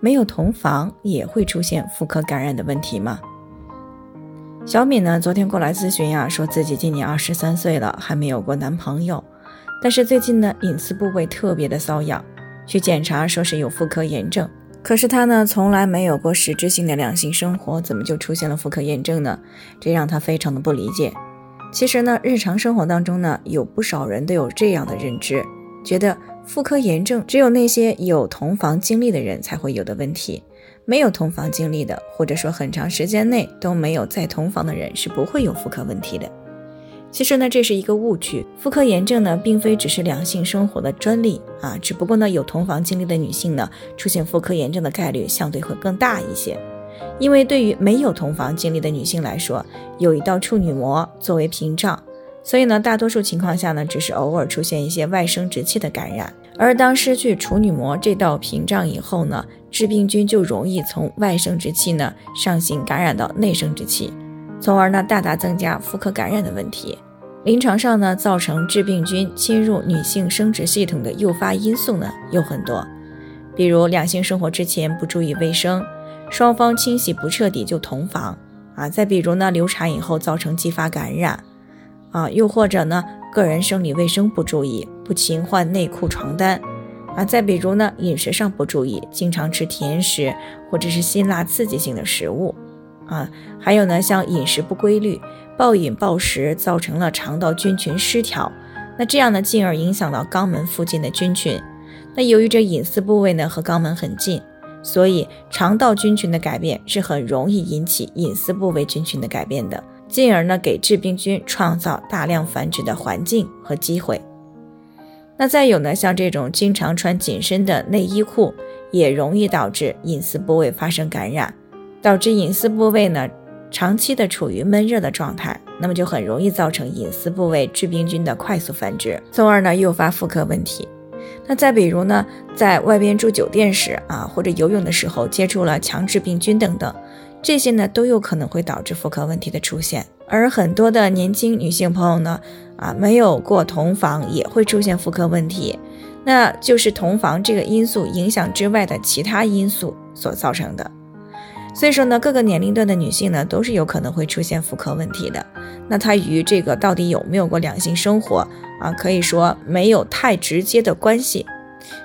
没有同房也会出现妇科感染的问题吗？小敏呢，昨天过来咨询呀，说自己今年二十三岁了，还没有过男朋友，但是最近呢，隐私部位特别的瘙痒，去检查说是有妇科炎症。可是她呢，从来没有过实质性的两性生活，怎么就出现了妇科炎症呢？这让她非常的不理解。其实呢，日常生活当中呢，有不少人都有这样的认知，觉得。妇科炎症只有那些有同房经历的人才会有的问题，没有同房经历的，或者说很长时间内都没有再同房的人是不会有妇科问题的。其实呢，这是一个误区。妇科炎症呢，并非只是两性生活的专利啊，只不过呢，有同房经历的女性呢，出现妇科炎症的概率相对会更大一些。因为对于没有同房经历的女性来说，有一道处女膜作为屏障。所以呢，大多数情况下呢，只是偶尔出现一些外生殖器的感染。而当失去处女膜这道屏障以后呢，致病菌就容易从外生殖器呢上行感染到内生殖器，从而呢大大增加妇科感染的问题。临床上呢，造成致病菌侵入女性生殖系统的诱发因素呢有很多，比如两性生活之前不注意卫生，双方清洗不彻底就同房啊，再比如呢流产以后造成继发感染。啊，又或者呢，个人生理卫生不注意，不勤换内裤床单，啊，再比如呢，饮食上不注意，经常吃甜食或者是辛辣刺激性的食物，啊，还有呢，像饮食不规律，暴饮暴食，造成了肠道菌群失调，那这样呢，进而影响到肛门附近的菌群，那由于这隐私部位呢和肛门很近，所以肠道菌群的改变是很容易引起隐私部位菌群的改变的。进而呢，给致病菌创造大量繁殖的环境和机会。那再有呢，像这种经常穿紧身的内衣裤，也容易导致隐私部位发生感染，导致隐私部位呢长期的处于闷热的状态，那么就很容易造成隐私部位致病菌的快速繁殖，从而呢诱发妇科问题。那再比如呢，在外边住酒店时啊，或者游泳的时候接触了强致病菌等等。这些呢都有可能会导致妇科问题的出现，而很多的年轻女性朋友呢，啊，没有过同房也会出现妇科问题，那就是同房这个因素影响之外的其他因素所造成的。所以说呢，各个年龄段的女性呢都是有可能会出现妇科问题的。那它与这个到底有没有过两性生活啊，可以说没有太直接的关系。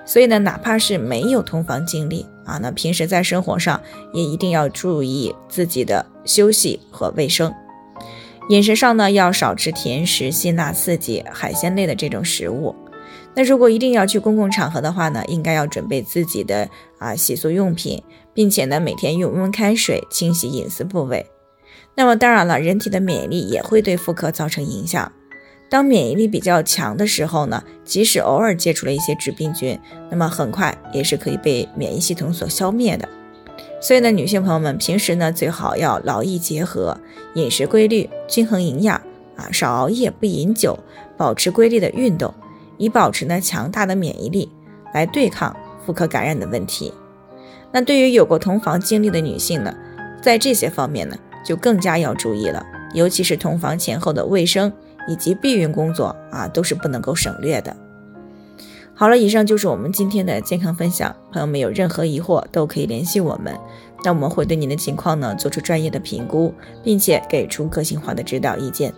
所以呢，哪怕是没有同房经历啊，那平时在生活上也一定要注意自己的休息和卫生。饮食上呢，要少吃甜食、辛辣刺激、海鲜类的这种食物。那如果一定要去公共场合的话呢，应该要准备自己的啊洗漱用品，并且呢，每天用温开水清洗隐私部位。那么当然了，人体的免疫力也会对妇科造成影响。当免疫力比较强的时候呢，即使偶尔接触了一些致病菌，那么很快也是可以被免疫系统所消灭的。所以呢，女性朋友们平时呢最好要劳逸结合，饮食规律，均衡营养啊，少熬夜，不饮酒，保持规律的运动，以保持呢强大的免疫力来对抗妇科感染的问题。那对于有过同房经历的女性呢，在这些方面呢就更加要注意了，尤其是同房前后的卫生。以及避孕工作啊，都是不能够省略的。好了，以上就是我们今天的健康分享。朋友们有任何疑惑都可以联系我们，那我们会对您的情况呢做出专业的评估，并且给出个性化的指导意见。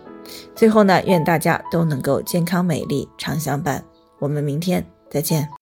最后呢，愿大家都能够健康美丽常相伴。我们明天再见。